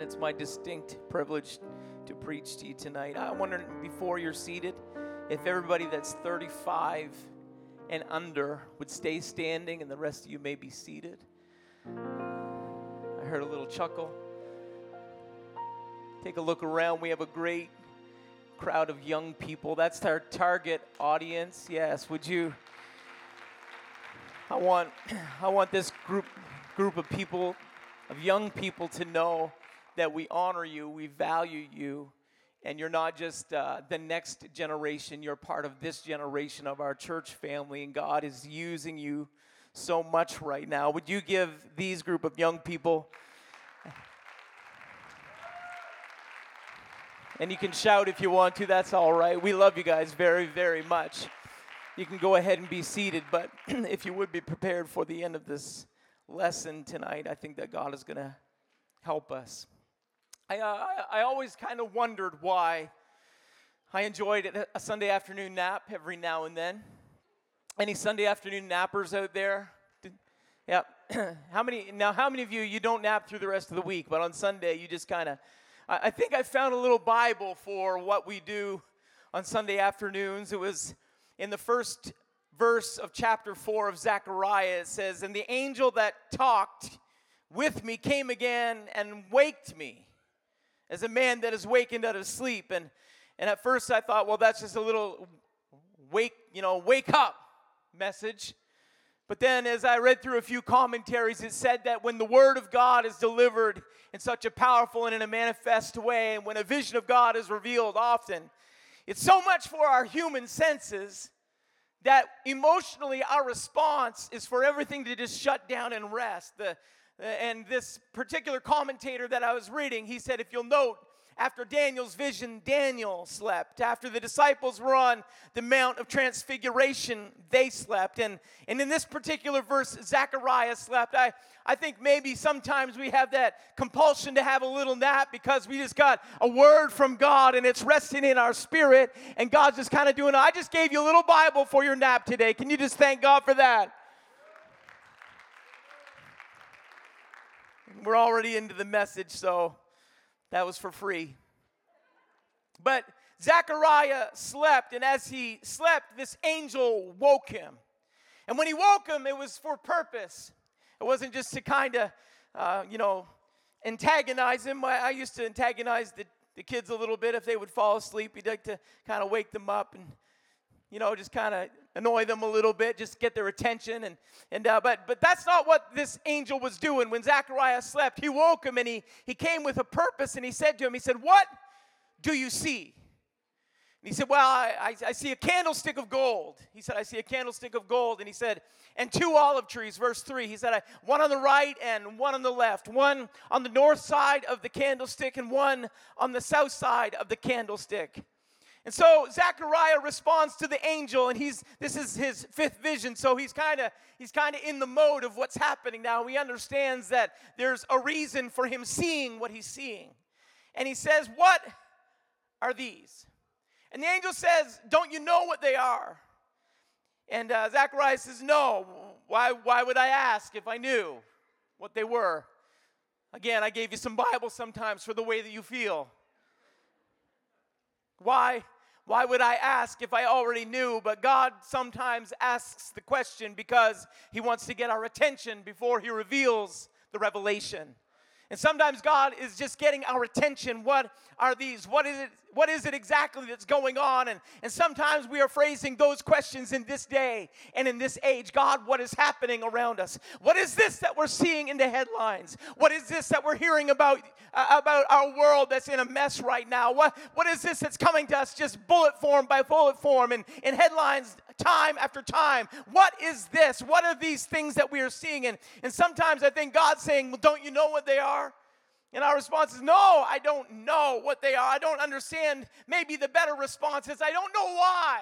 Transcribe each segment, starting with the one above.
and it's my distinct privilege to preach to you tonight. I wonder before you're seated if everybody that's 35 and under would stay standing and the rest of you may be seated. I heard a little chuckle. Take a look around. We have a great crowd of young people. That's our target audience. Yes, would you I want I want this group group of people of young people to know that we honor you, we value you, and you're not just uh, the next generation, you're part of this generation of our church family, and God is using you so much right now. Would you give these group of young people? And you can shout if you want to, that's all right. We love you guys very, very much. You can go ahead and be seated, but if you would be prepared for the end of this lesson tonight, I think that God is going to help us. I, uh, I always kind of wondered why I enjoyed a Sunday afternoon nap every now and then. Any Sunday afternoon nappers out there? Yeah. how many now how many of you you don't nap through the rest of the week, but on Sunday you just kind of I, I think I found a little Bible for what we do on Sunday afternoons. It was in the first verse of chapter 4 of Zechariah, it says, And the angel that talked with me came again and waked me as a man that is wakened out of sleep. And, and at first I thought, well, that's just a little wake, you know, wake up message. But then as I read through a few commentaries, it said that when the word of God is delivered in such a powerful and in a manifest way, and when a vision of God is revealed often, it's so much for our human senses that emotionally our response is for everything to just shut down and rest. The, and this particular commentator that I was reading, he said, if you'll note, after Daniel's vision, Daniel slept. After the disciples were on the Mount of Transfiguration, they slept. And, and in this particular verse, Zechariah slept. I, I think maybe sometimes we have that compulsion to have a little nap because we just got a word from God and it's resting in our spirit. And God's just kind of doing, I just gave you a little Bible for your nap today. Can you just thank God for that? We're already into the message, so that was for free. But Zechariah slept, and as he slept, this angel woke him. And when he woke him, it was for purpose. It wasn't just to kind of, uh, you know, antagonize him. I, used to antagonize the, the kids a little bit if they would fall asleep. He'd like to kind of wake them up and, you know, just kind of annoy them a little bit, just get their attention. And, and uh, but, but that's not what this angel was doing. When Zechariah slept, he woke him and he, he came with a purpose and he said to him, He said, What do you see? And he said, Well, I, I, I, see a candlestick of gold. He said, I see a candlestick of gold. And he said, And two olive trees, verse 3. He said, One on the right and one on the left. One on the north side of the candlestick and one on the south side of the candlestick. And so Zechariah responds to the angel, and he's this is his fifth vision. So he's kind of he's kind of in the mode of what's happening now. He understands that there's a reason for him seeing what he's seeing. And he says, What are these? And the angel says, Don't you know what they are? And uh, Zechariah says, No. Why, why would I ask if I knew what they were? Again, I gave you some Bible sometimes for the way that you feel. Why? Why would I ask if I already knew? But God sometimes asks the question because He wants to get our attention before He reveals the revelation. And sometimes God is just getting our attention. What are these? What is it? What is it exactly that's going on? And, and sometimes we are phrasing those questions in this day and in this age. God, what is happening around us? What is this that we're seeing in the headlines? What is this that we're hearing about, uh, about our world that's in a mess right now? What, what is this that's coming to us just bullet form by bullet form and in headlines time after time? What is this? What are these things that we are seeing? And, and sometimes I think God's saying, well, don't you know what they are? And our response is, No, I don't know what they are. I don't understand. Maybe the better response is, I don't know why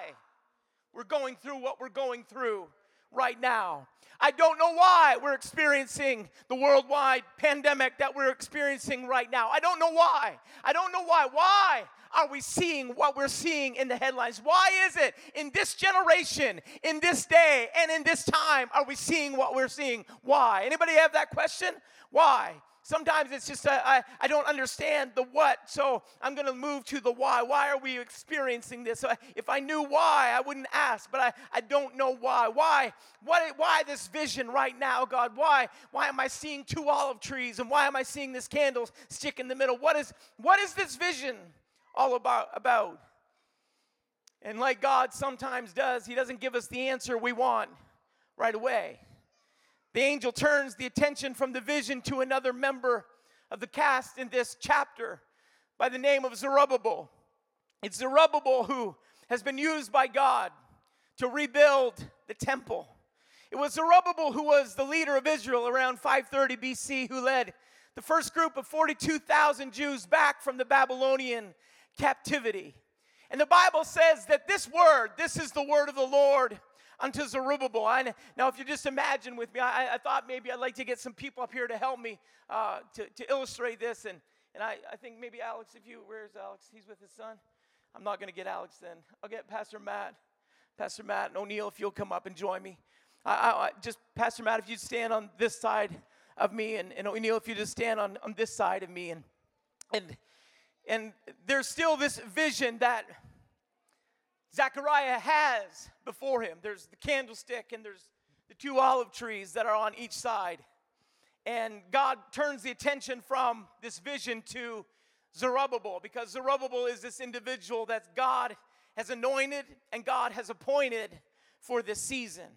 we're going through what we're going through right now. I don't know why we're experiencing the worldwide pandemic that we're experiencing right now. I don't know why. I don't know why. Why are we seeing what we're seeing in the headlines? Why is it in this generation, in this day, and in this time are we seeing what we're seeing? Why? Anybody have that question? Why? Sometimes it's just, I, I don't understand the what, so I'm going to move to the why. Why are we experiencing this? If I knew why, I wouldn't ask, but I, I don't know why. Why? What, why this vision right now, God? Why? Why am I seeing two olive trees? And why am I seeing this candle stick in the middle? What is, what is this vision all about? about? And like God sometimes does, He doesn't give us the answer we want right away. The angel turns the attention from the vision to another member of the cast in this chapter by the name of Zerubbabel. It's Zerubbabel who has been used by God to rebuild the temple. It was Zerubbabel who was the leader of Israel around 530 BC, who led the first group of 42,000 Jews back from the Babylonian captivity. And the Bible says that this word, this is the word of the Lord unto Zerubbabel. I, now, if you just imagine with me, I, I, thought maybe I'd like to get some people up here to help me uh, to, to illustrate this. And, and I, I think maybe Alex, if you, where's Alex? He's with his son. I'm not going to get Alex then. I'll get Pastor Matt. Pastor Matt and O'Neill, if you'll come up and join me. I, I, just, Pastor Matt, if you'd stand on this side of me, and, and O'Neill, if you just stand on, on this side of me. And, and, and there's still this vision that Zechariah has before him. There's the candlestick and there's the two olive trees that are on each side. And God turns the attention from this vision to Zerubbabel because Zerubbabel is this individual that God has anointed and God has appointed for this season.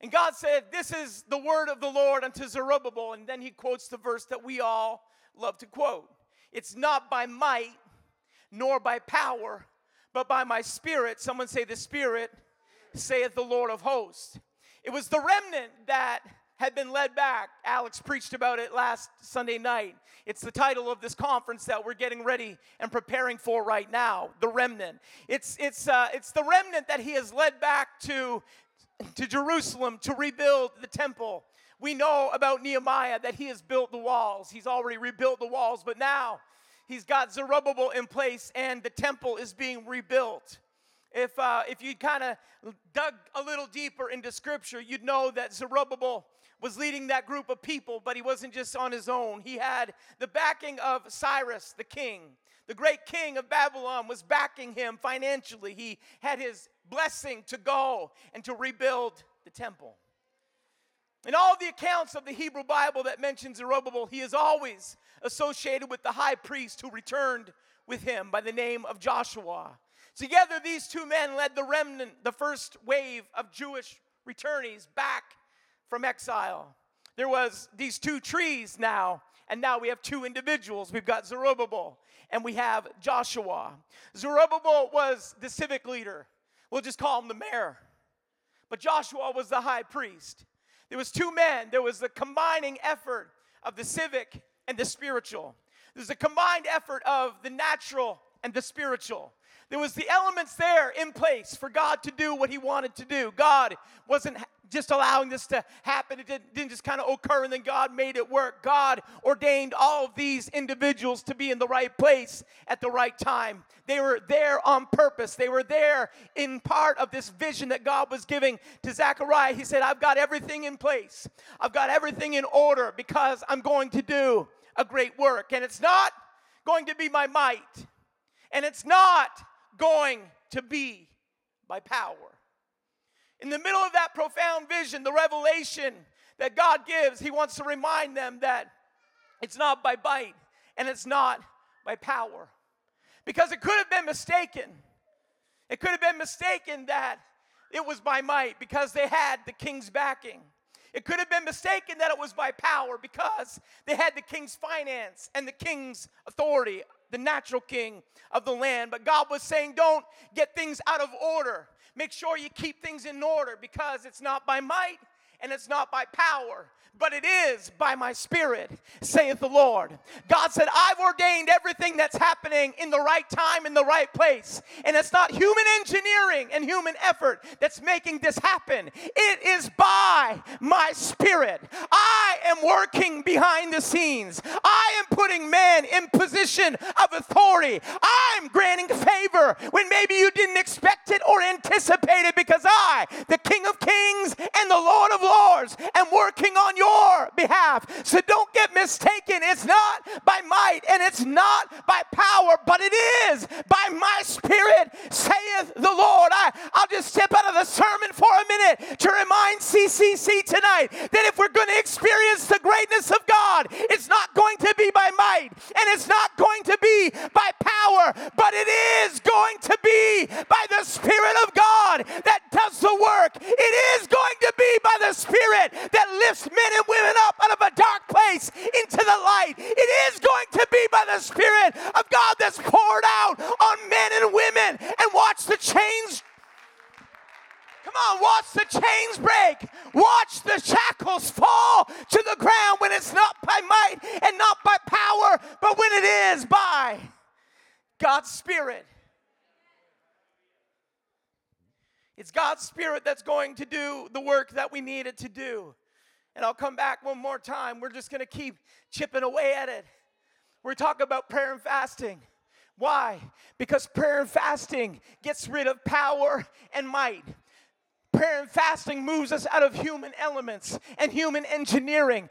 And God said, This is the word of the Lord unto Zerubbabel. And then he quotes the verse that we all love to quote It's not by might nor by power, but by my spirit. Someone say, The spirit, saith the Lord of hosts. It was the remnant that had been led back. Alex preached about it last Sunday night. It's the title of this conference that we're getting ready and preparing for right now, the remnant. It's, it's, uh, it's the remnant that he has led back to, to Jerusalem to rebuild the temple. We know about Nehemiah that he has built the walls. He's already rebuilt the walls, but now he's got Zerubbabel in place and the temple is being rebuilt. If, uh, if you kind of dug a little deeper into scripture, you'd know that Zerubbabel was leading that group of people, but he wasn't just on his own. He had the backing of Cyrus, the king. The great king of Babylon was backing him financially. He had his blessing to go and to rebuild the temple. In all the accounts of the Hebrew Bible that mentions Zerubbabel, he is always associated with the high priest who returned with him by the name of Joshua. Together, these two men led the remnant, the first wave of Jewish returnees back from exile. There was these two trees now, and now we have two individuals. We've got Zerubbabel and we have Joshua. Zerubbabel was the civic leader. We'll just call him the mayor. But Joshua was the high priest. There was two men. There was the combining effort of the civic and the spiritual. There's a combined effort of the natural and the spiritual. There was the elements there in place for God to do what he wanted to do. God wasn't just allowing this to happen. It didn't, didn't just kind of occur and then God made it work. God ordained all of these individuals to be in the right place at the right time. They were there on purpose. They were there in part of this vision that God was giving to Zechariah. He said, I've got everything in place, I've got everything in order because I'm going to do a great work. And it's not going to be my might, and it's not going to be by power. In the middle of that profound vision, the revelation that God gives, He wants to remind them that it's not by bite and it's not by power. Because it could have been mistaken. It could have been mistaken that it was by might because they had the king's backing. It could have been mistaken that it was by power because they had the king's finance and the king's authority, the natural king of the land. But God was saying, don't get things out of order. Make sure you keep things in order because it's not by might and it's not by power, but it is by my spirit, saith the Lord. God said, I've ordained everything that's happening in the right time, in the right place. And it's not human engineering and human effort that's making this happen. It is by my spirit. I am working behind the scenes. I am putting men in position of authority. I'm granting favor when maybe you didn't expect it or anticipate it because I, the King of Kings and the Lord of Lords, and working on your behalf. So don't get mistaken. It's not by might and it's not by power, but it is by my spirit, saith the Lord. I, I'll just step out of the sermon for a minute to remind CCC tonight that if we're going to experience the greatness of God, it's not going to be by might and it's not going to be by power, but it is going to be by the Spirit of God that does the work. It is going to be by the Spirit that lifts men and women up out of a dark place into the light. It is going to be by the Spirit of God that's poured out on men and women. And watch the chains Come on, watch the chains break. Watch the shackles fall to the ground when it's not by might and not by power, but when it is by God's Spirit. It's God's Spirit that's going to do we need it to do. And I'll come back one more time. We're just going to keep chipping away at it. We're talking about prayer and fasting. Why? Because prayer and fasting gets rid of power and might. Prayer and fasting moves us out of human elements and human engineering.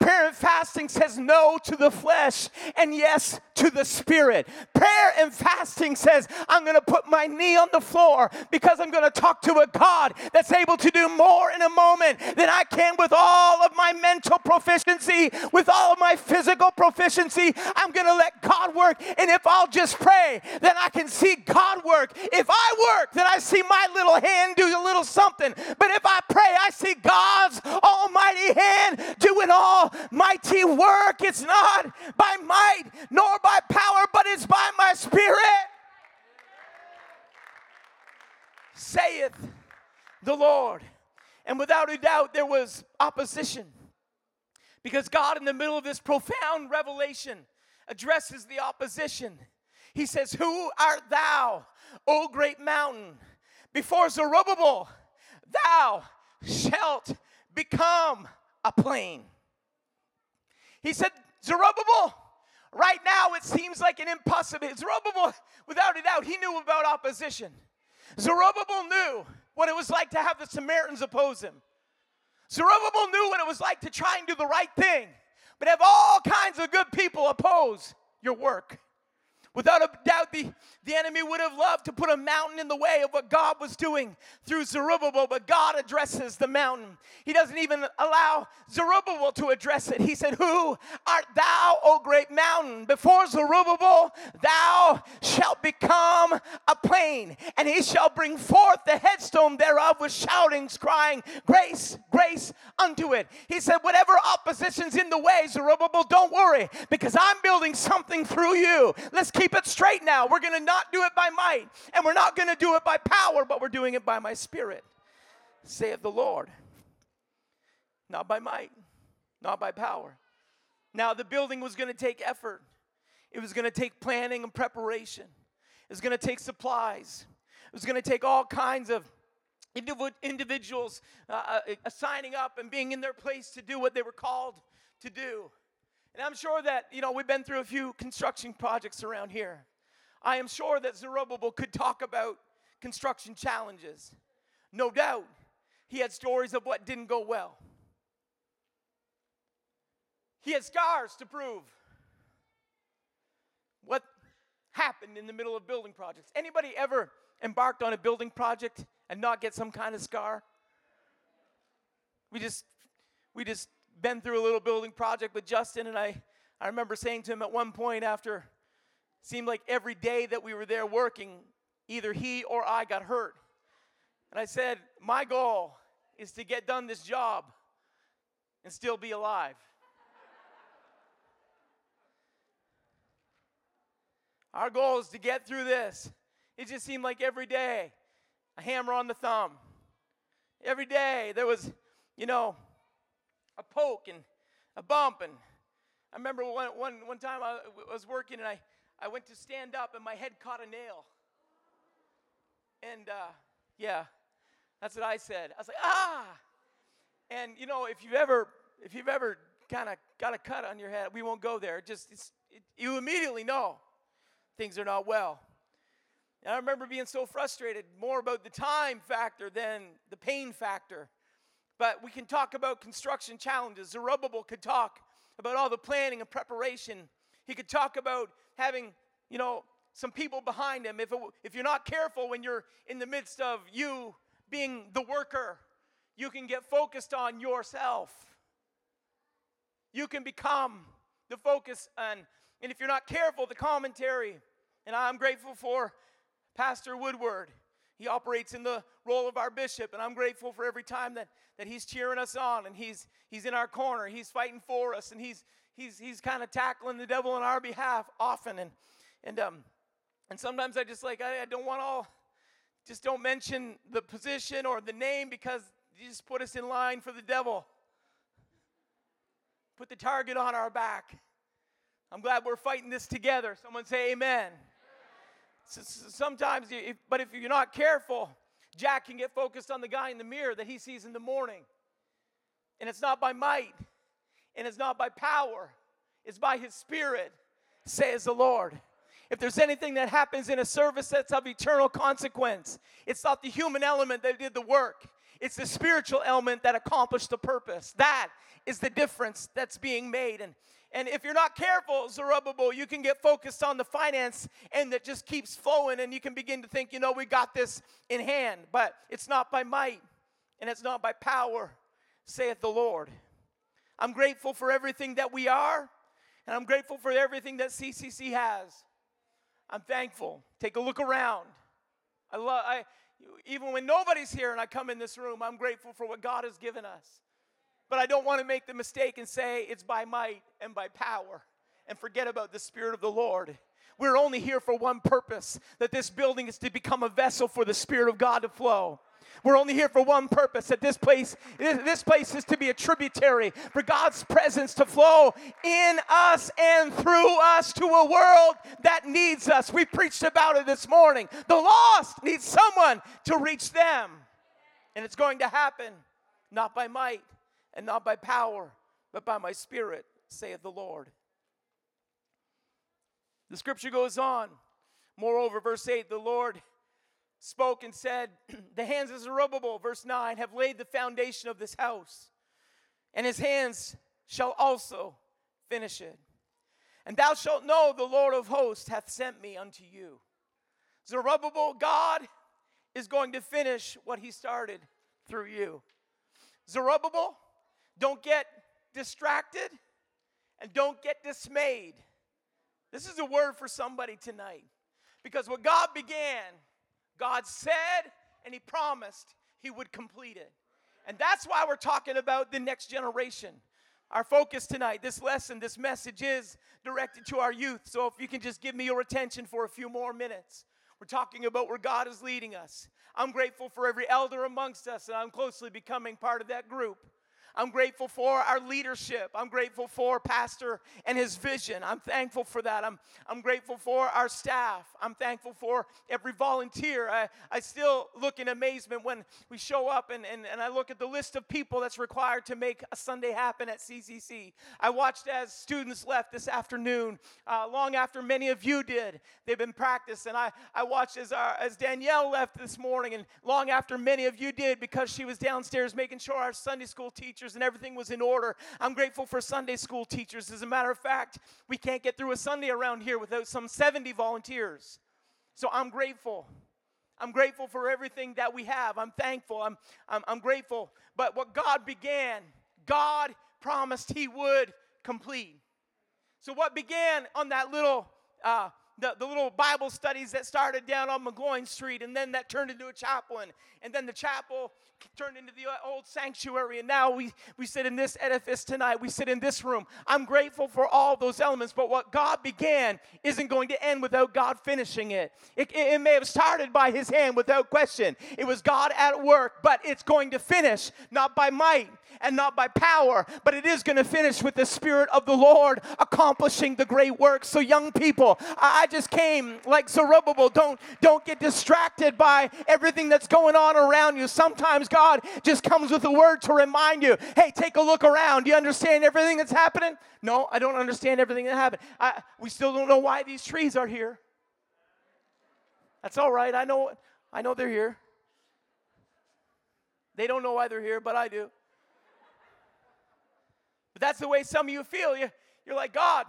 Prayer and fasting says no to the flesh and yes to the spirit. Prayer and fasting says, I'm going to put my knee on the floor because I'm going to talk to a God that's able to do more in a moment than I can with all of my mental proficiency, with all of my physical proficiency. I'm going to let God work. And if I'll just pray, then I can see God work. If I work, then I see my little hand do a little something. But if I pray, I see God's almighty hand doing all mighty work. It's not by might nor by power, but it's by my spirit. Saith the Lord. And without a doubt, there was opposition. Because God, in the middle of this profound revelation, addresses the opposition. He says, Who art thou, O great mountain? Before Zerubbabel, thou shalt become a plain. He said, Zerubbabel, right now it seems like an impossibility. Zerubbabel, without a doubt, he knew about opposition. Zerubbabel knew what it was like to have the Samaritans oppose him. Zerubbabel knew what it was like to try and do the right thing, but have all kinds of good people oppose your work. Without a doubt, the, the enemy would have loved to put a mountain in the way of what God was doing through Zerubbabel, but God addresses the mountain. He doesn't even allow Zerubbabel to address it. He said, Who art thou, O great mountain? Before Zerubbabel, thou shalt become a plain, and he shall bring forth the headstone thereof with shoutings, crying, Grace, grace unto it. He said, Whatever opposition's in the way, Zerubbabel, don't worry, because I'm building something through you. Let's keep keep it straight now. We're going to not do it by might, and we're not going to do it by power, but we're doing it by my spirit, saith the Lord. Not by might, not by power. Now, the building was going to take effort, it was going to take planning and preparation, it was going to take supplies, it was going to take all kinds of individuals uh, uh, signing up and being in their place to do what they were called to do. And I'm sure that, you know, we've been through a few construction projects around here. I am sure that Zerubbabel could talk about construction challenges. No doubt, he had stories of what didn't go well. He had scars to prove what happened in the middle of building projects. Anybody ever embarked on a building project and not get some kind of scar? We just we just been through a little building project with Justin, and I, I remember saying to him at one point after, seemed like every day that we were there working, either he or I got hurt. And I said, My goal is to get done this job and still be alive. Our goal is to get through this. It just seemed like every day, a hammer on the thumb. Every day there was, you know, a poke and a bump. And I remember one, one, one time I was working and I, I went to stand up and my head caught a nail. And uh, yeah, that's what I said. I was like, ah. And you know, if you've ever, if you've ever kind of got a cut on your head, we won't go there. Just it, you immediately know things are not well. And I remember being so frustrated more about the time factor than the pain factor But we can talk about construction challenges. Zerubbabel could talk about all the planning and preparation. He could talk about having, you know, some people behind him. If, it, if you're not careful when you're in the midst of you being the worker, you can get focused on yourself. You can become the focus on, and if you're not careful, the commentary. And I'm grateful for Pastor Woodward. He operates in the role of our bishop, and I'm grateful for every time that, that he's cheering us on and he's, he's in our corner, he's fighting for us, and he's, he's, he's kind of tackling the devil on our behalf often. And, and, um, and sometimes I just like, I, I don't want all, just don't mention the position or the name because you just put us in line for the devil. Put the target on our back. I'm glad we're fighting this together. Someone say amen. Sometimes, if, but if you're not careful, Jack can get focused on the guy in the mirror that he sees in the morning. And it's not by might, and it's not by power, it's by his spirit, says the Lord. If there's anything that happens in a service that's of eternal consequence, it's not the human element that did the work, it's the spiritual element that accomplished the purpose. That is the difference that's being made. And and if you're not careful, Zerubbabel, you can get focused on the finance and that just keeps flowing, and you can begin to think, you know, we got this in hand. But it's not by might and it's not by power, saith the Lord. I'm grateful for everything that we are, and I'm grateful for everything that CCC has. I'm thankful. Take a look around. I love I even when nobody's here and I come in this room, I'm grateful for what God has given us. But I don't want to make the mistake and say it's by might and by power and forget about the Spirit of the Lord. We're only here for one purpose that this building is to become a vessel for the Spirit of God to flow. We're only here for one purpose that this place this place is to be a tributary for God's presence to flow in us and through us to a world that needs us. We preached about it this morning. The lost needs someone to reach them. And it's going to happen not by might, and not by power, but by my spirit, saith the Lord. The scripture goes on. Moreover, verse 8, the Lord spoke and said, The hands of Zerubbabel, verse 9, have laid the foundation of this house, and his hands shall also finish it. And thou shalt know the Lord of hosts hath sent me unto you. Zerubbabel, God is going to finish what he started through you. Zerubbabel, don't get distracted and don't get dismayed. This is a word for somebody tonight. Because what God began, God said and He promised He would complete it. And that's why we're talking about the next generation. Our focus tonight, this lesson, this message is directed to our youth. So if you can just give me your attention for a few more minutes. We're talking about where God is leading us. I'm grateful for every elder amongst us, and I'm closely becoming part of that group. I'm grateful for our leadership. I'm grateful for Pastor and his vision. I'm thankful for that. I'm, I'm grateful for our staff. I'm thankful for every volunteer. I, I still look in amazement when we show up and, and, and I look at the list of people that's required to make a Sunday happen at CCC. I watched as students left this afternoon, uh, long after many of you did. They've been practiced. And I, I watched as, our, as Danielle left this morning, and long after many of you did because she was downstairs making sure our Sunday school teachers teachers and everything was in order. I'm grateful for Sunday school teachers. As a matter of fact, we can't get through a Sunday around here without some 70 volunteers. So I'm grateful. I'm grateful for everything that we have. I'm thankful. I'm, I'm, I'm grateful. But what God began, God promised He would complete. So, what began on that little uh, the, the little Bible studies that started down on McGloin Street, and then that turned into a chapel, and, and then the chapel turned into the uh, old sanctuary, and now we, we sit in this edifice tonight. We sit in this room. I'm grateful for all those elements, but what God began isn't going to end without God finishing it. It, it, it may have started by His hand without question. It was God at work, but it's going to finish not by might and not by power, but it is going to finish with the Spirit of the Lord accomplishing the great work. So, young people, I just came like Zerubbabel. Don't, don't get distracted by everything that's going on around you. Sometimes God just comes with a word to remind you hey, take a look around. Do you understand everything that's happening? No, I don't understand everything that happened. I, we still don't know why these trees are here. That's all right. I know, I know they're here. They don't know why they're here, but I do. But that's the way some of you feel. You, you're like, God,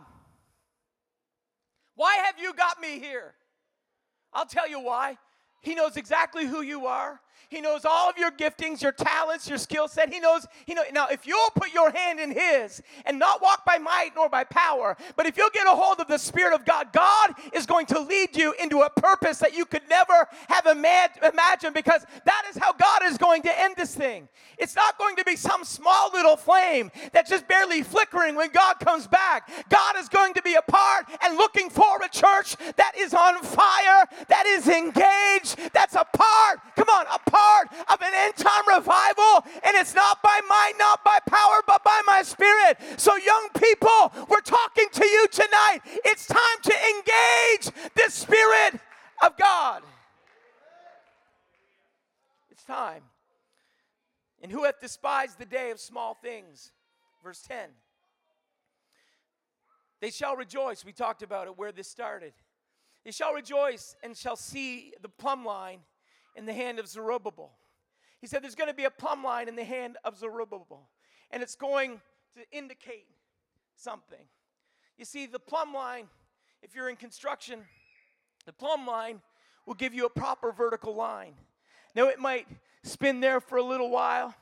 why have you got me here? I'll tell you why. He knows exactly who you are. He knows all of your giftings, your talents, your skill set. He knows, he know. Now, if you'll put your hand in his and not walk by might nor by power, but if you'll get a hold of the Spirit of God, God is going to lead you into a purpose that you could never have imagined because that is how God is going to end this thing. It's not going to be some small little flame that's just barely flickering when God comes back. God is going to be a part and looking for a church that is on fire, that is engaged, that's a part, come on, a part of an end time revival, and it's not by might, not by power, but by my spirit. So, young people, we're talking to you tonight. It's time to engage the Spirit of God. It's time. And who hath despised the day of small things? Verse 10. They shall rejoice. We talked about it where this started. They shall rejoice and shall see the plumb line in the hand of Zerubbabel. He said there's going to be a plumb line in the hand of Zerubbabel, and it's going to indicate something. You see, the plumb line, if you're in construction, the plumb line will give you a proper vertical line. Now, it might spin there for a little while,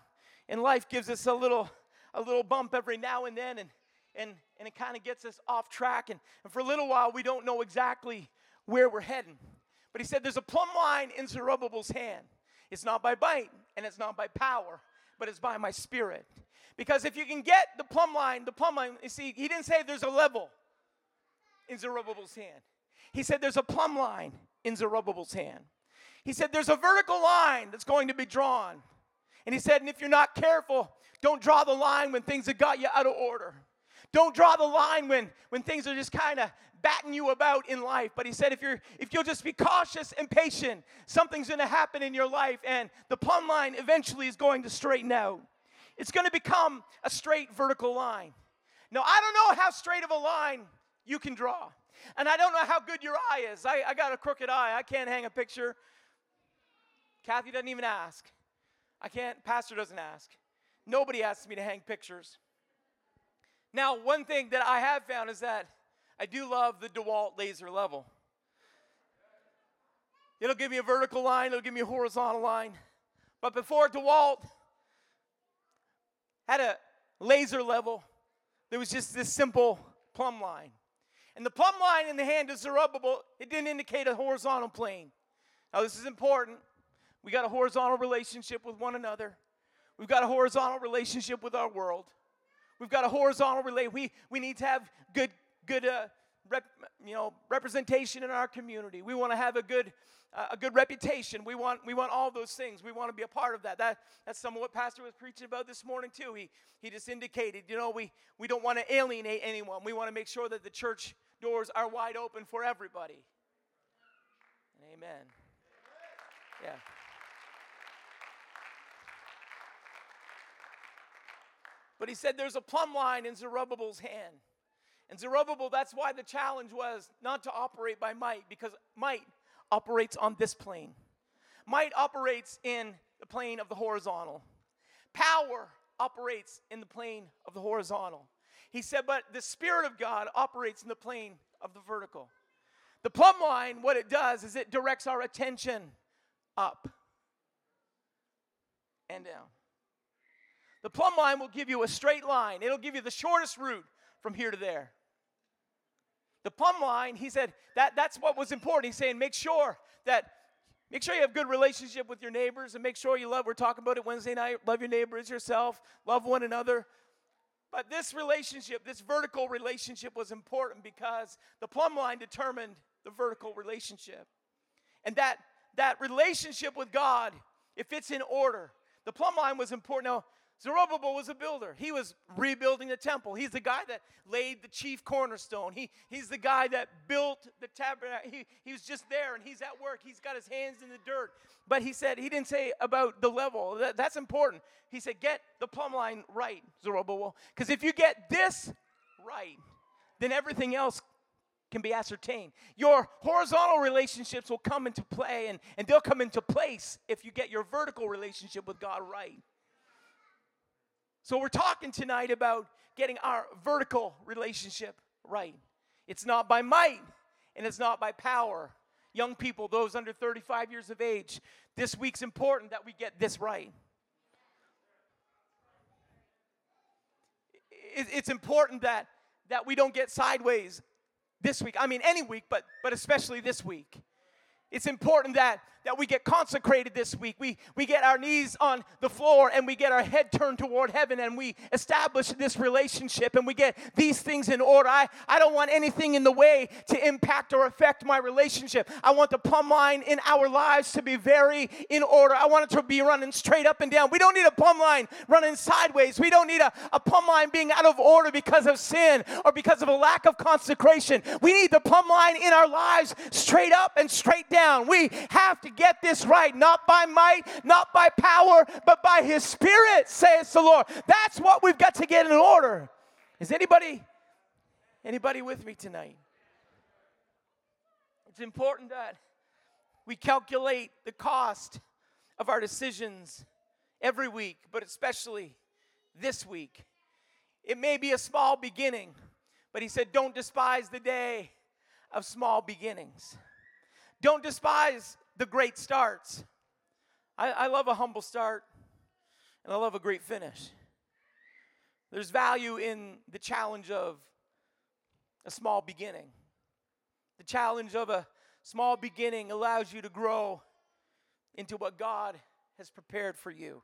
and life gives us a little, a little bump every now and then, and, and, and it kind of gets us off track. And, and for a little while, we don't know exactly where we're heading. But he said there's a plumb line in Zerubbabel's hand. It's not by might and it's not by power, but it's by my spirit. Because if you can get the plumb line, the plumb line, you see, he didn't say there's a level in Zerubbabel's hand. He said there's a plumb line in Zerubbabel's hand. He said there's a vertical line that's going to be drawn. And he said, and if you're not careful, don't draw the line when things have got you out of order. Don't draw the line when, when things are just kind of batting you about in life. But he said, if you're if you'll just be cautious and patient, something's gonna happen in your life, and the plumb line eventually is going to straighten out. It's gonna become a straight vertical line. Now, I don't know how straight of a line you can draw. And I don't know how good your eye is. I, I got a crooked eye. I can't hang a picture. Kathy doesn't even ask. I can't, Pastor doesn't ask. Nobody asks me to hang pictures. Now, one thing that I have found is that I do love the DeWalt laser level. It'll give me a vertical line, it'll give me a horizontal line. But before DeWalt had a laser level, there was just this simple plumb line. And the plumb line in the hand of Zerubbabel, it didn't indicate a horizontal plane. Now, this is important. We got a horizontal relationship with one another. We've got a horizontal relationship with our world. We've got a horizontal relay. We, we need to have good, good uh, rep, you know, representation in our community. We want to have a good, uh, a good reputation. We want, we want all those things. We want to be a part of that. that. That's some of what Pastor was preaching about this morning, too. He, he just indicated, you know, we, we don't want to alienate anyone. We want to make sure that the church doors are wide open for everybody. Amen. Yeah. But he said there's a plumb line in Zerubbabel's hand. And Zerubbabel, that's why the challenge was not to operate by might, because might operates on this plane. Might operates in the plane of the horizontal. Power operates in the plane of the horizontal. He said, but the Spirit of God operates in the plane of the vertical. The plumb line, what it does is it directs our attention up and down. The plumb line will give you a straight line, it'll give you the shortest route from here to there. The plumb line, he said, that, that's what was important. He's saying, make sure that Make sure you have good relationship with your neighbors and make sure you love. We're talking about it Wednesday night. Love your neighbor as yourself. Love one another. But this relationship, this vertical relationship was important because the plumb line determined the vertical relationship. And that that relationship with God, if it's in order, the plumb line was important. Now, Zerubbabel was a builder. He was rebuilding the temple. He's the guy that laid the chief cornerstone. He, he's the guy that built the tabernacle. He, he was just there and he's at work. He's got his hands in the dirt. But he said, he didn't say about the level. That, that's important. He said, get the plumb line right, Zerubbabel. Because if you get this right, then everything else can be ascertained. Your horizontal relationships will come into play and, and they'll come into place if you get your vertical relationship with God right. So, we're talking tonight about getting our vertical relationship right. It's not by might and it's not by power. Young people, those under 35 years of age, this week's important that we get this right. It's important that, that we don't get sideways this week. I mean, any week, but, but especially this week. It's important that, that we get consecrated this week. We, we get our knees on the floor and we get our head turned toward heaven and we establish this relationship and we get these things in order. I, I don't want anything in the way to impact or affect my relationship. I want the plumb line in our lives to be very in order. I want it to be running straight up and down. We don't need a plumb line running sideways. We don't need a, a plumb line being out of order because of sin or because of a lack of consecration. We need the plumb line in our lives straight up and straight down. We have to get this right, not by might, not by power, but by His Spirit, says the Lord. That's what we've got to get in order. Is anybody anybody with me tonight? It's important that we calculate the cost of our decisions every week, but especially this week. It may be a small beginning, but he said, Don't despise the day of small beginnings. Don't despise the great starts. I, I love a humble start, and I love a great finish. There's value in the challenge of a small beginning. The challenge of a small beginning allows you to grow into what God has prepared for you.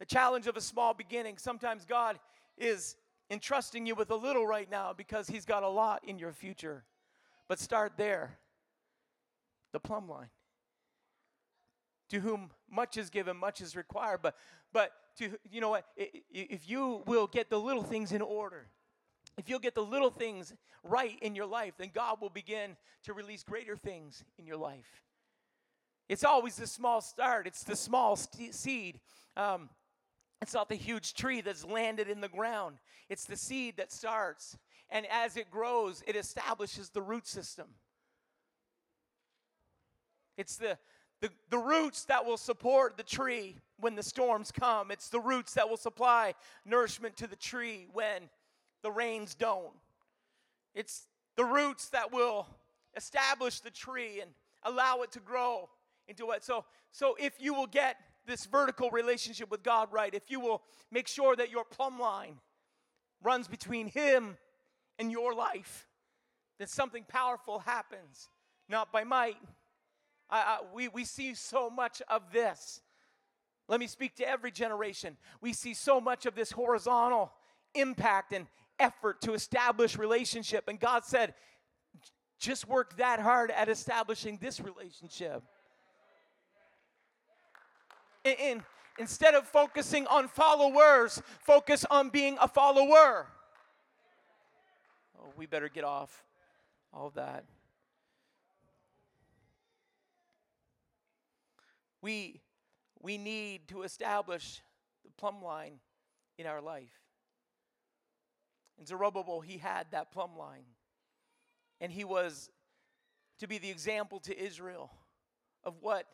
The challenge of a small beginning, sometimes God is entrusting you with a little right now because He's got a lot in your future. But start there the plumb line. To whom much is given, much is required. But, but to you know what? If you will get the little things in order, if you'll get the little things right in your life, then God will begin to release greater things in your life. It's always the small start. It's the small st- seed. Um, it's not the huge tree that's landed in the ground. It's the seed that starts. And as it grows, it establishes the root system. It's the, the, the roots that will support the tree when the storms come. It's the roots that will supply nourishment to the tree when the rains don't. It's the roots that will establish the tree and allow it to grow into what. So, so if you will get this vertical relationship with God right, if you will make sure that your plumb line runs between Him and your life, then something powerful happens, not by might I, I, we, we see so much of this. Let me speak to every generation. We see so much of this horizontal impact and effort to establish relationship. And God said, just work that hard at establishing this relationship. And, and instead of focusing on followers, focus on being a follower. Oh, we better get off all of that. We, we need to establish the plumb line in our life. And Zerubbabel, he had that plumb line. And he was to be the example to Israel of what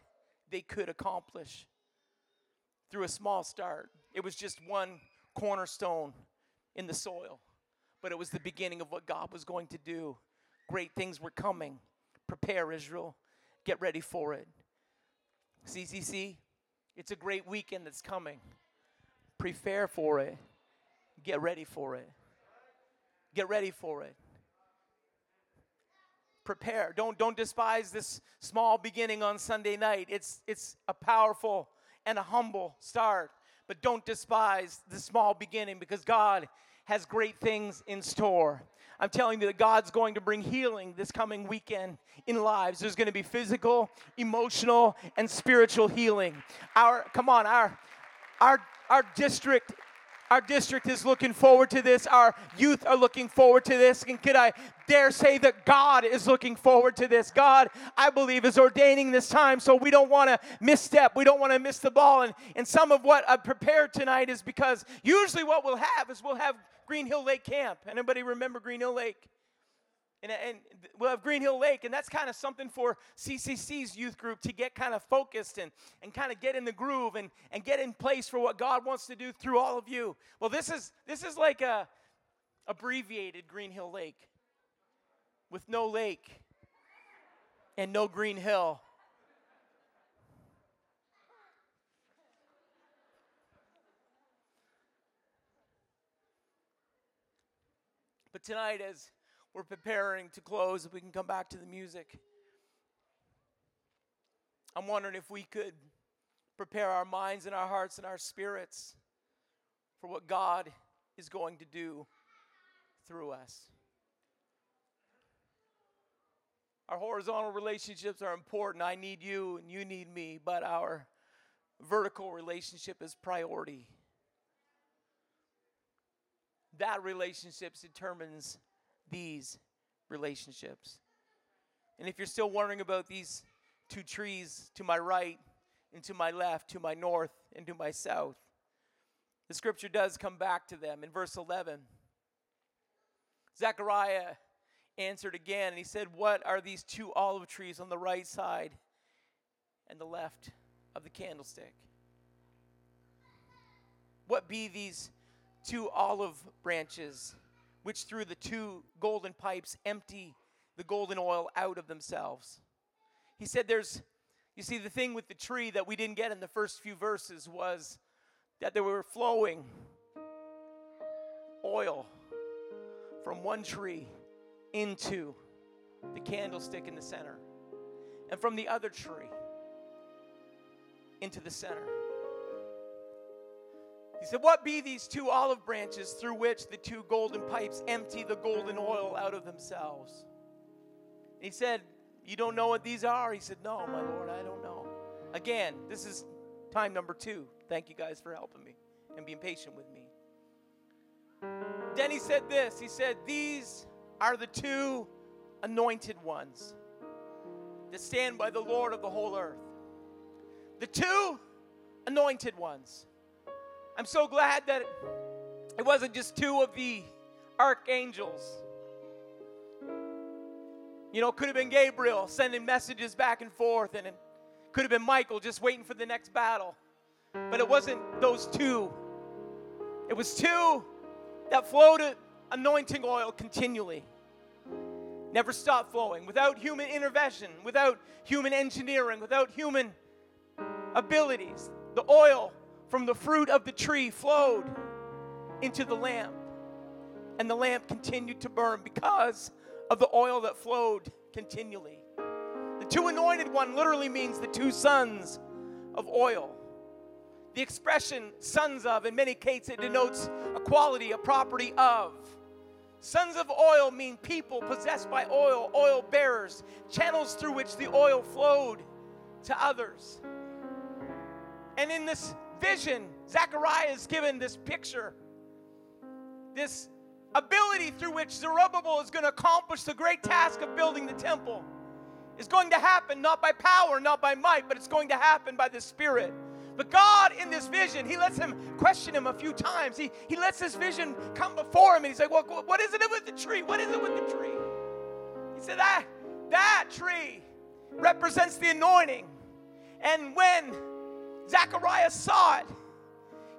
they could accomplish through a small start. It was just one cornerstone in the soil, but it was the beginning of what God was going to do. Great things were coming. Prepare, Israel. Get ready for it. CCC, it's a great weekend that's coming. Prepare for it. Get ready for it. Get ready for it. Prepare. Don't don't despise this small beginning on Sunday night. It's it's a powerful and a humble start. But don't despise the small beginning because God has great things in store. I'm telling you that God's going to bring healing this coming weekend in lives. There's going to be physical, emotional, and spiritual healing. Our come on, our our our district our district is looking forward to this. Our youth are looking forward to this. And could I dare say that God is looking forward to this? God, I believe, is ordaining this time so we don't want to misstep. We don't want to miss the ball. And, and some of what I've prepared tonight is because usually what we'll have is we'll have Green Hill Lake Camp. Anybody remember Green Hill Lake? And, and we'll have Green Hill Lake, and that's kind of something for CCC's youth group to get kind of focused and, and kind of get in the groove and, and get in place for what God wants to do through all of you. Well, this is this is like a abbreviated Green Hill Lake with no lake and no Green Hill. But tonight, as we're preparing to close, if we can come back to the music, I'm wondering if we could prepare our minds and our hearts and our spirits for what God is going to do through us. Our horizontal relationships are important. I need you and you need me, but our vertical relationship is priority that relationship determines these relationships. And if you're still wondering about these two trees to my right and to my left, to my north and to my south, the scripture does come back to them in verse 11. Zechariah answered again, and he said, What are these two olive trees on the right side and the left of the candlestick? What be these two olive branches, which through the two golden pipes empty the golden oil out of themselves. He said, There's, you see, the thing with the tree that we didn't get in the first few verses was that there were flowing oil from one tree into the candlestick in the center, and from the other tree into the center. He said, What be these two olive branches through which the two golden pipes empty the golden oil out of themselves? And he said, You don't know what these are? He said, No, my Lord, I don't know. Again, this is time number two. Thank you guys for helping me and being patient with me. Then he said this He said, These are the two anointed ones that stand by the Lord of the whole earth. The two anointed ones. I'm so glad that it wasn't just two of the archangels. You know, it could have been Gabriel sending messages back and forth, and it could have been Michael just waiting for the next battle. But it wasn't those two. It was two that flowed anointing oil continually. Never stopped flowing without human intervention, without human engineering, without human abilities. The oil from the fruit of the tree flowed into the lamp. And the lamp continued to burn because of the oil that flowed continually. The two anointed one literally means the two sons of oil. The expression sons of, in many cases, it denotes a quality, a property of. Sons of oil mean people possessed by oil, oil bearers, channels through which the oil flowed to others. And in this vision, Zechariah is given this picture, this ability through which Zerubbabel is going to accomplish the great task of building the temple. Is going to happen not by power, not by might, but it's going to happen by the Spirit. But God, in this vision, He lets him question him a few times. He, he lets this vision come before him, and he's like, well, What is it with the tree? What is it with the tree? He said, That, that tree represents the anointing. And when Zechariah saw it.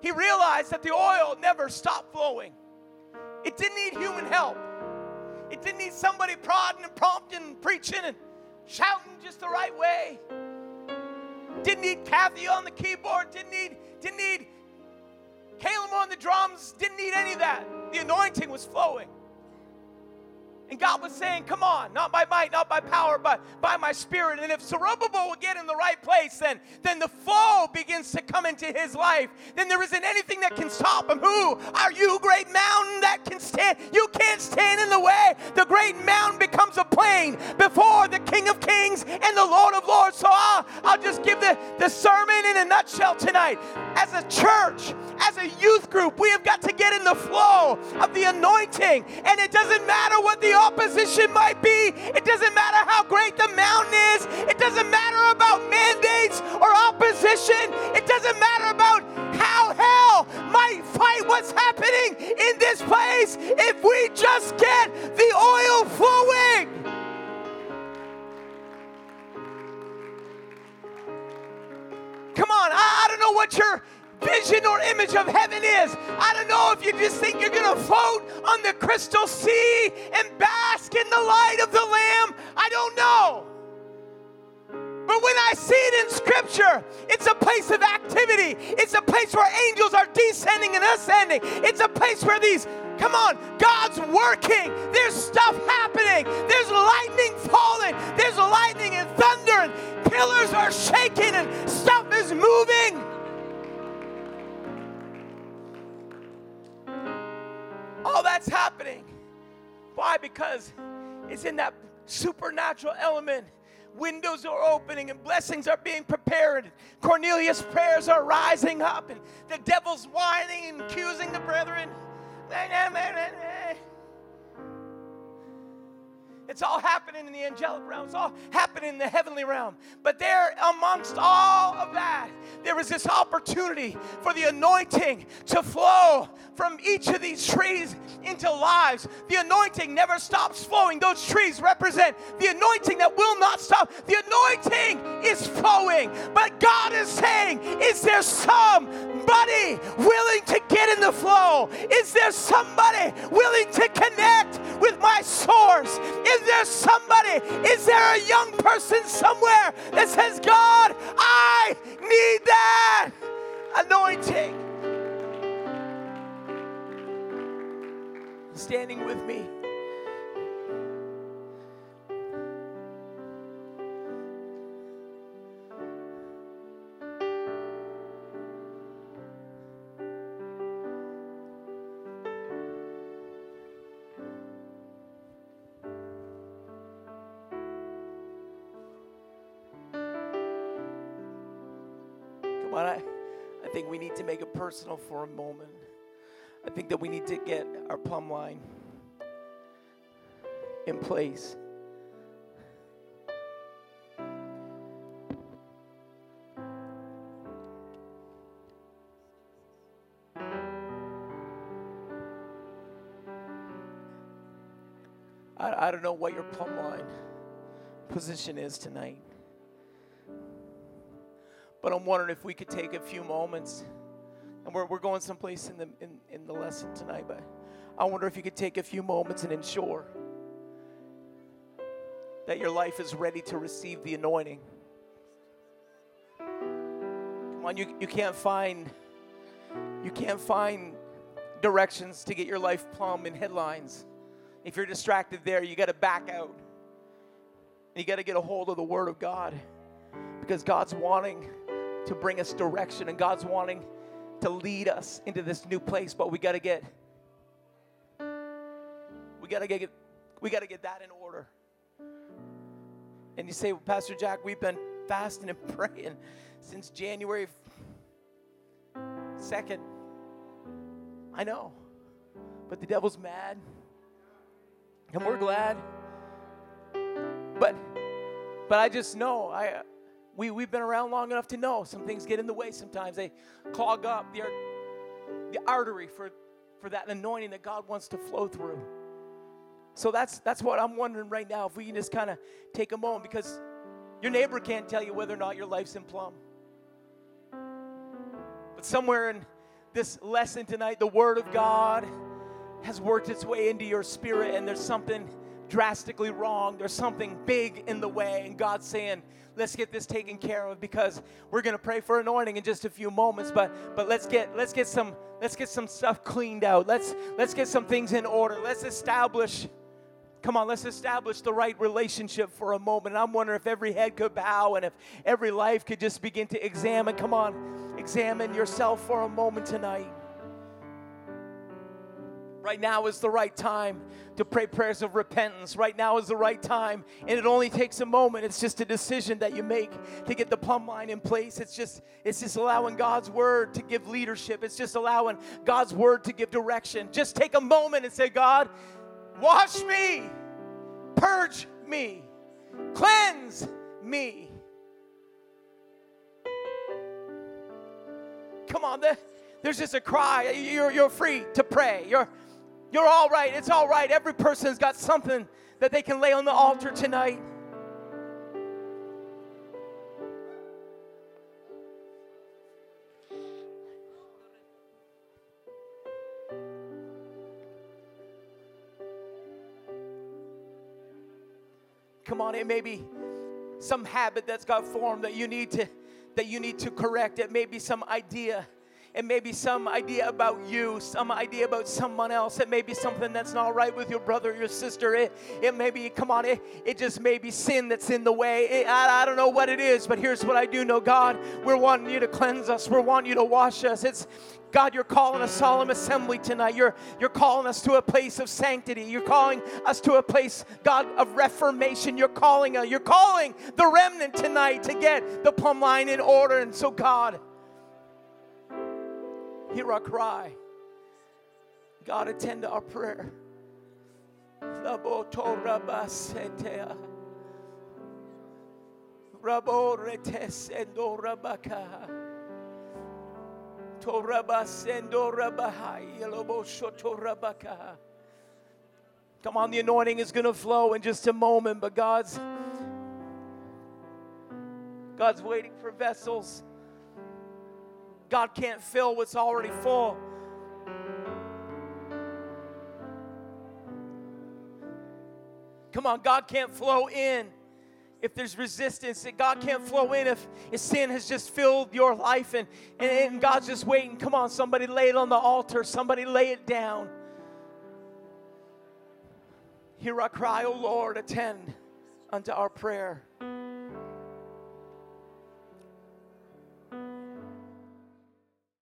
He realized that the oil never stopped flowing. It didn't need human help. It didn't need somebody prodding and prompting and preaching and shouting just the right way. Didn't need Kathy on the keyboard. Didn't need, didn't need Caleb on the drums. Didn't need any of that. The anointing was flowing. And God was saying, Come on, not by might, not by power, but by my spirit. And if Zerubbabel will get in the right place, then, then the flow begins to come into his life. Then there isn't anything that can stop him. Who are you, great mountain, that can stand? You can't stand in the way. The great mountain becomes a plain before the King of Kings and the Lord of Lords. So I'll, I'll just give the, the sermon in a nutshell tonight. As a church, as a youth group, we have got to get in the flow of the anointing. And it doesn't matter what the opposition might be. It doesn't matter how great the mountain is. It doesn't matter about mandates or opposition. It doesn't matter about how hell might fight what's happening in this place if we just get the oil flowing. Come on, I, I don't know what you're vision or image of heaven is. I don't know if you just think you're going to float on the crystal sea and bask in the light of the Lamb. I don't know. But when I see it in Scripture, it's a place of activity. It's a place where angels are descending and ascending. It's a place where these, come on, God's working. There's stuff happening. There's lightning falling. There's lightning and thunder, and pillars are shaking, and stuff is moving. All that's happening. Why? Because it's in that supernatural element windows are opening and blessings are being prepared. Cornelius' prayers are rising up, and the devil's whining and accusing the brethren. It's all happening in the angelic realm. It's all happening in the heavenly realm. But there, amongst all of that, there is this opportunity for the anointing to flow from each of these trees into lives. The anointing never stops flowing. Those trees represent the anointing that will not stop. The anointing is flowing. But God is saying, Is there somebody willing to get in the flow? Is there somebody willing to connect with my source? Is is there somebody? Is there a young person somewhere that says, God, I need that anointing? Standing with me. Need to make it personal for a moment. I think that we need to get our plumb line in place. I, I don't know what your plumb line position is tonight. But I'm wondering if we could take a few moments, and we're, we're going someplace in the, in, in the lesson tonight, but I wonder if you could take a few moments and ensure that your life is ready to receive the anointing. Come on, you, you can't find you can't find directions to get your life plumb in headlines. If you're distracted there, you got to back out. You got to get a hold of the Word of God because God's wanting to bring us direction, and God's wanting to lead us into this new place, but we got to get we got to get we got to get that in order. And you say, Pastor Jack, we've been fasting and praying since January 2nd. I know. But the devil's mad. And we're glad. But but I just know I we, we've been around long enough to know some things get in the way sometimes. They clog up the, the artery for, for that anointing that God wants to flow through. So that's, that's what I'm wondering right now if we can just kind of take a moment because your neighbor can't tell you whether or not your life's in plumb. But somewhere in this lesson tonight, the Word of God has worked its way into your spirit, and there's something drastically wrong. There's something big in the way, and God's saying, let's get this taken care of because we're going to pray for anointing in just a few moments but but let's get let's get some let's get some stuff cleaned out let's let's get some things in order let's establish Come on, let's establish the right relationship for a moment. I'm wondering if every head could bow and if every life could just begin to examine. Come on, examine yourself for a moment tonight. Right now is the right time to pray prayers of repentance. Right now is the right time, and it only takes a moment. It's just a decision that you make to get the plumb line in place. It's just it's just allowing God's word to give leadership. It's just allowing God's word to give direction. Just take a moment and say, "God, wash me, purge me, cleanse me." Come on, there's just a cry. You're, you're free to pray. You're you're all right. It's all right. Every person's got something that they can lay on the altar tonight. Come on, it may be some habit that's got formed that you need to that you need to correct. It may be some idea it may be some idea about you, some idea about someone else. It may be something that's not right with your brother or your sister. It, it may be, come on, it, it just may be sin that's in the way. It, I, I don't know what it is, but here's what I do know God, we're wanting you to cleanse us, we're wanting you to wash us. It's God, you're calling a solemn assembly tonight. You're, you're calling us to a place of sanctity. You're calling us to a place, God, of reformation. You're calling, you're calling the remnant tonight to get the plumb line in order. And so, God, Hear our cry. God, attend to our prayer. Rabo retesendo rabaka. Torabasendo rabahai. Yeloboshoto rabaka. Come on, the anointing is going to flow in just a moment, but God's God's waiting for vessels God can't fill what's already full. Come on, God can't flow in if there's resistance. God can't flow in if, if sin has just filled your life and, and, and God's just waiting. Come on, somebody lay it on the altar, somebody lay it down. Hear our cry, O Lord, attend unto our prayer.